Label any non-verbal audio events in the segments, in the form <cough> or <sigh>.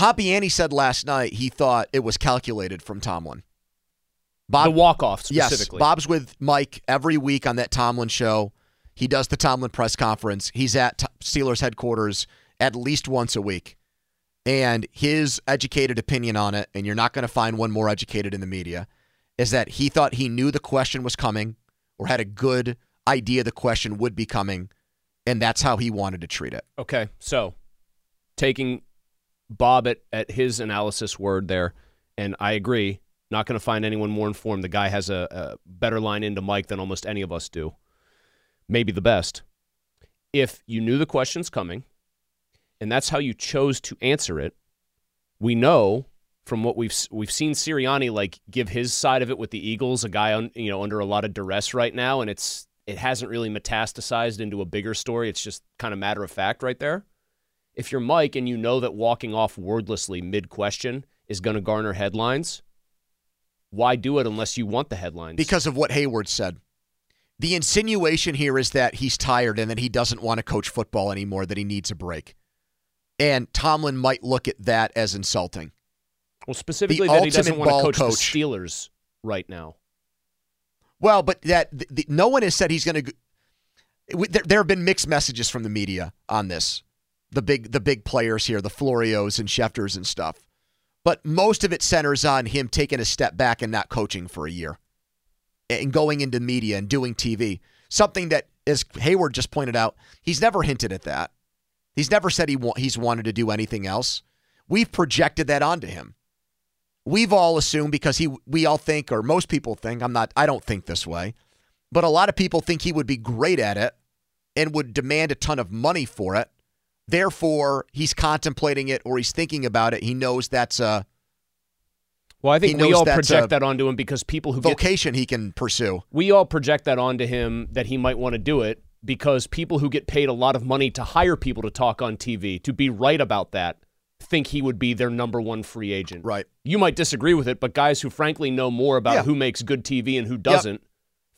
Annie said last night he thought it was calculated from Tomlin. Bob, the walk off specifically. Yes, Bob's with Mike every week on that Tomlin show. He does the Tomlin press conference. He's at Steelers headquarters at least once a week. And his educated opinion on it, and you're not going to find one more educated in the media, is that he thought he knew the question was coming or had a good idea the question would be coming, and that's how he wanted to treat it. Okay, so taking Bob at, at his analysis word there, and I agree. Not going to find anyone more informed. The guy has a, a better line into Mike than almost any of us do. Maybe the best. If you knew the question's coming, and that's how you chose to answer it, we know from what we've we've seen Sirianni like give his side of it with the Eagles, a guy on you know under a lot of duress right now, and it's it hasn't really metastasized into a bigger story. It's just kind of matter of fact right there. If you're Mike and you know that walking off wordlessly mid question is going to garner headlines, why do it unless you want the headlines? Because of what Heyward said. The insinuation here is that he's tired and that he doesn't want to coach football anymore, that he needs a break. And Tomlin might look at that as insulting. Well, specifically the that he doesn't want to coach, coach, the Steelers right now. Well, but that the, no one has said he's going to. There, there have been mixed messages from the media on this. The big the big players here, the Florios and Schefters and stuff. But most of it centers on him taking a step back and not coaching for a year and going into media and doing TV. Something that, as Heyward just pointed out, he's never hinted at that. He's never said he wa- he's wanted to do anything else. We've projected that onto him. We've all assumed because he we all think or most people think, I'm not I don't think this way, but a lot of people think he would be great at it and would demand a ton of money for it. Therefore, he's contemplating it or he's thinking about it. He knows that's a well, I think we all project that onto him because people who vocation get, he can pursue. We all project that onto him that he might want to do it because people who get paid a lot of money to hire people to talk on TV to be right about that think he would be their number one free agent. Right. You might disagree with it, but guys who frankly know more about yeah. who makes good TV and who doesn't yep.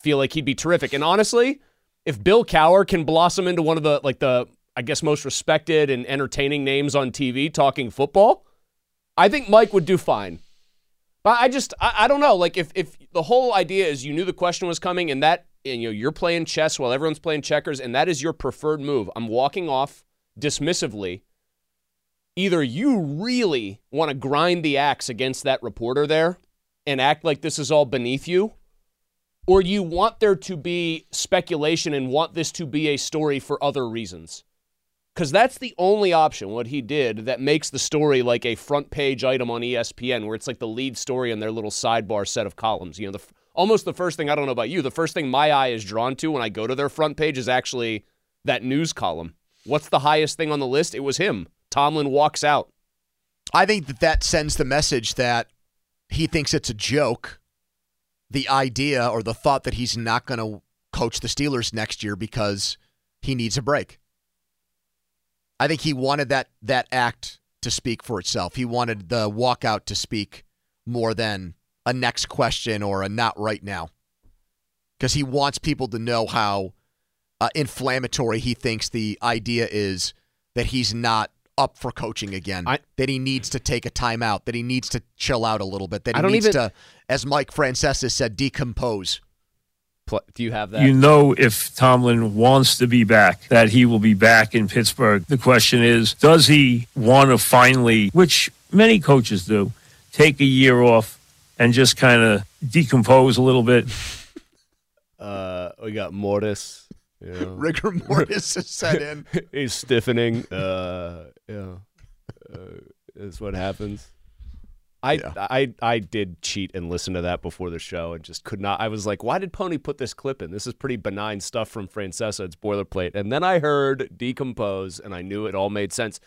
feel like he'd be terrific. And honestly, if Bill Cowher can blossom into one of the like the I guess most respected and entertaining names on TV talking football, I think Mike would do fine. But I just I, I don't know. Like if if the whole idea is you knew the question was coming and that and, you know you're playing chess while everyone's playing checkers and that is your preferred move. I'm walking off dismissively either you really want to grind the axe against that reporter there and act like this is all beneath you, or you want there to be speculation and want this to be a story for other reasons. Because that's the only option, what he did, that makes the story like a front page item on ESPN, where it's like the lead story in their little sidebar set of columns. You know, the, almost the first thing, I don't know about you, the first thing my eye is drawn to when I go to their front page is actually that news column. What's the highest thing on the list? It was him. Tomlin walks out. I think that that sends the message that he thinks it's a joke. The idea or the thought that he's not going to coach the Steelers next year because he needs a break. I think he wanted that that act to speak for itself. He wanted the walkout to speak more than a next question or a not right now. Because he wants people to know how uh, inflammatory he thinks the idea is that he's not up for coaching again. I, that he needs to take a timeout. That he needs to chill out a little bit. That he needs even, to, as Mike Francesa said, decompose. Do you have that? You know, if Tomlin wants to be back, that he will be back in Pittsburgh. The question is, does he want to finally, which many coaches do, take a year off and just kind of decompose a little bit? <laughs> Uh, we got Mortis. You know. <laughs> Rigor mortis is set in. <laughs> He's stiffening. Uh, yeah, uh, is what happens. I, yeah. I I did cheat and listen to that before the show and just could not. I was like, why did Poni put this clip in? This is pretty benign stuff from Francesa. It's boilerplate. And then I heard decompose and I knew it all made sense.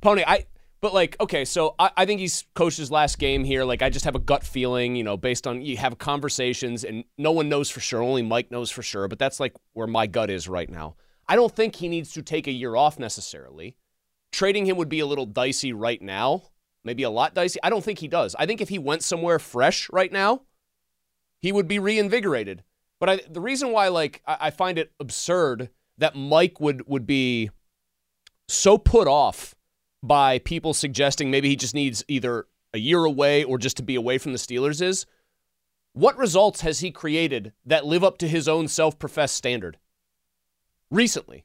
Poni, I but like, okay, so I, I think he's coached his last game here. Like, I just have a gut feeling, you know, based on you have conversations and no one knows for sure. Only Mike knows for sure. But that's like where my gut is right now. I don't think he needs to take a year off necessarily. Trading him would be a little dicey right now, maybe a lot dicey. I don't think he does. I think if he went somewhere fresh right now, he would be reinvigorated. But I, the reason why, like, I, I find it absurd that Mike would would be so put off by people suggesting maybe he just needs either a year away or just to be away from the Steelers is what results has he created that live up to his own self professed standard recently?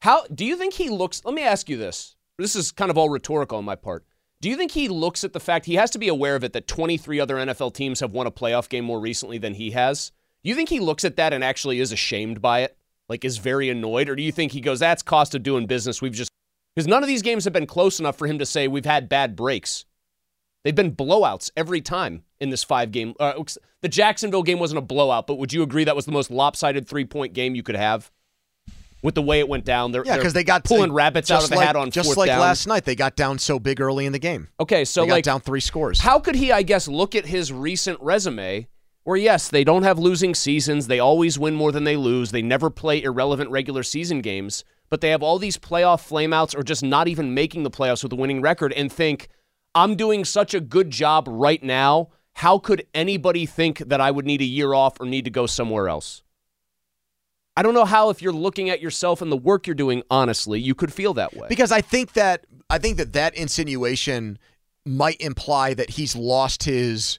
How do you think he looks? Let me ask you this. This is kind of all rhetorical on my part. Do you think he looks at the fact he has to be aware of it that 23 other NFL teams have won a playoff game more recently than he has? Do you think he looks at that and actually is ashamed by it? Like is very annoyed? Or do you think he goes, that's cost of doing business? We've just because none of these games have been close enough for him to say we've had bad breaks. They've been blowouts every time in this five game. Uh, the Jacksonville game wasn't a blowout, but would you agree that was the most lopsided three point game you could have? With the way it went down, they're, yeah, because they got pulling rabbits out of the like, hat on just like down. last night. They got down so big early in the game. Okay, so they like down three scores. How could he? I guess look at his recent resume, where yes, they don't have losing seasons. They always win more than they lose. They never play irrelevant regular season games but they have all these playoff flameouts or just not even making the playoffs with a winning record and think, I'm doing such a good job right now. How could anybody think that I would need a year off or need to go somewhere else? I don't know how if you're looking at yourself and the work you're doing honestly, you could feel that way. Because I think that I think that that insinuation might imply that he's lost his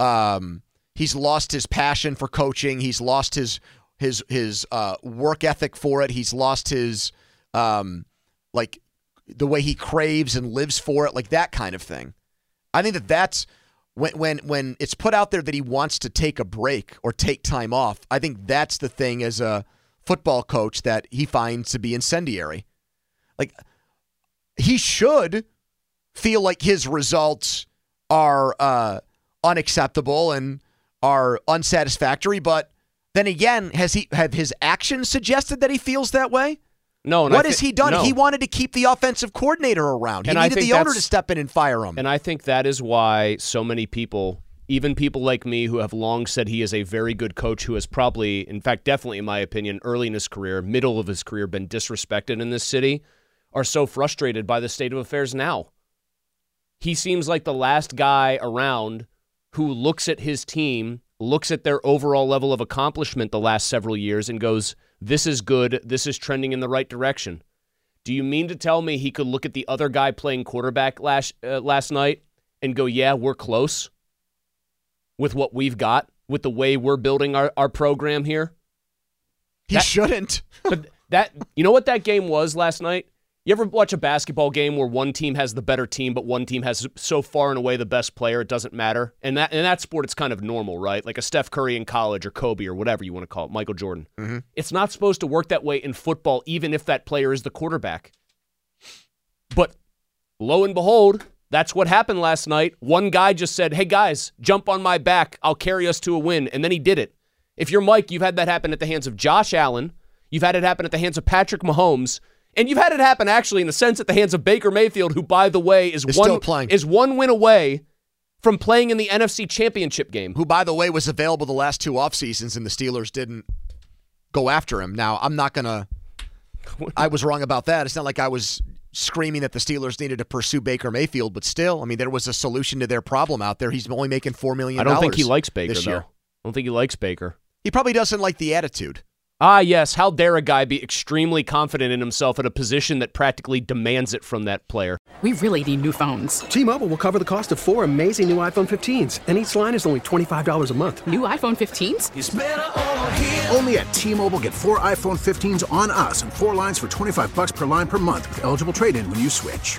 um he's lost his passion for coaching, he's lost his his his uh, work ethic for it. He's lost his um, like the way he craves and lives for it, like that kind of thing. I think that that's when when when it's put out there that he wants to take a break or take time off. I think that's the thing as a football coach that he finds to be incendiary. Like he should feel like his results are uh, unacceptable and are unsatisfactory, but then again, has he have his actions suggested that he feels that way? No. what has he done? No. He wanted to keep the offensive coordinator around. He and needed the owner to step in and fire him. And I think that is why so many people, even people like me who have long said he is a very good coach who has probably, in fact, definitely in my opinion, early in his career, middle of his career, been disrespected in this city, are so frustrated by the state of affairs now. He seems like the last guy around who looks at his team looks at their overall level of accomplishment the last several years and goes, This is good. This is trending in the right direction. Do you mean to tell me he could look at the other guy playing quarterback last, uh, last night and go, Yeah, we're close with what we've got, with the way we're building our, our program here? He that, shouldn't. but that, you know what that game was last night? You ever watch a basketball game where one team has the better team, but one team has so far and away the best player, it doesn't matter? And that in that sport, it's kind of normal, right? Like a Steph Curry in college or Kobe or whatever you want to call it, Michael Jordan. Mm-hmm. It's not supposed to work that way in football, even if that player is the quarterback. But lo and behold, that's what happened last night. One guy just said, Hey guys, jump on my back. I'll carry us to a win. And then he did it. If you're Mike, you've had that happen at the hands of Josh Allen. You've had it happen at the hands of Patrick Mahomes. And you've had it happen actually in a sense at the hands of Baker Mayfield, who, by the way, is one is one win away from playing in the NFC Championship game. Who, by the way, was available the last two off seasons, and the Steelers didn't go after him. Now, I'm not gonna. I was wrong about that. It's not like I was screaming that the Steelers needed to pursue Baker Mayfield, but still, I mean, there was a solution to their problem out there. He's only making four million. I don't think he likes Baker this though. year. I don't think he likes Baker. He probably doesn't like the attitude. Ah, yes. How dare a guy be extremely confident in himself at a position that practically demands it from that player? We really need new phones. T Mobile will cover the cost of four amazing new iPhone 15s, and each line is only $25 a month. New iPhone 15s? Only at T Mobile get four iPhone 15s on us and four lines for 25 bucks per line per month with eligible trade in when you switch.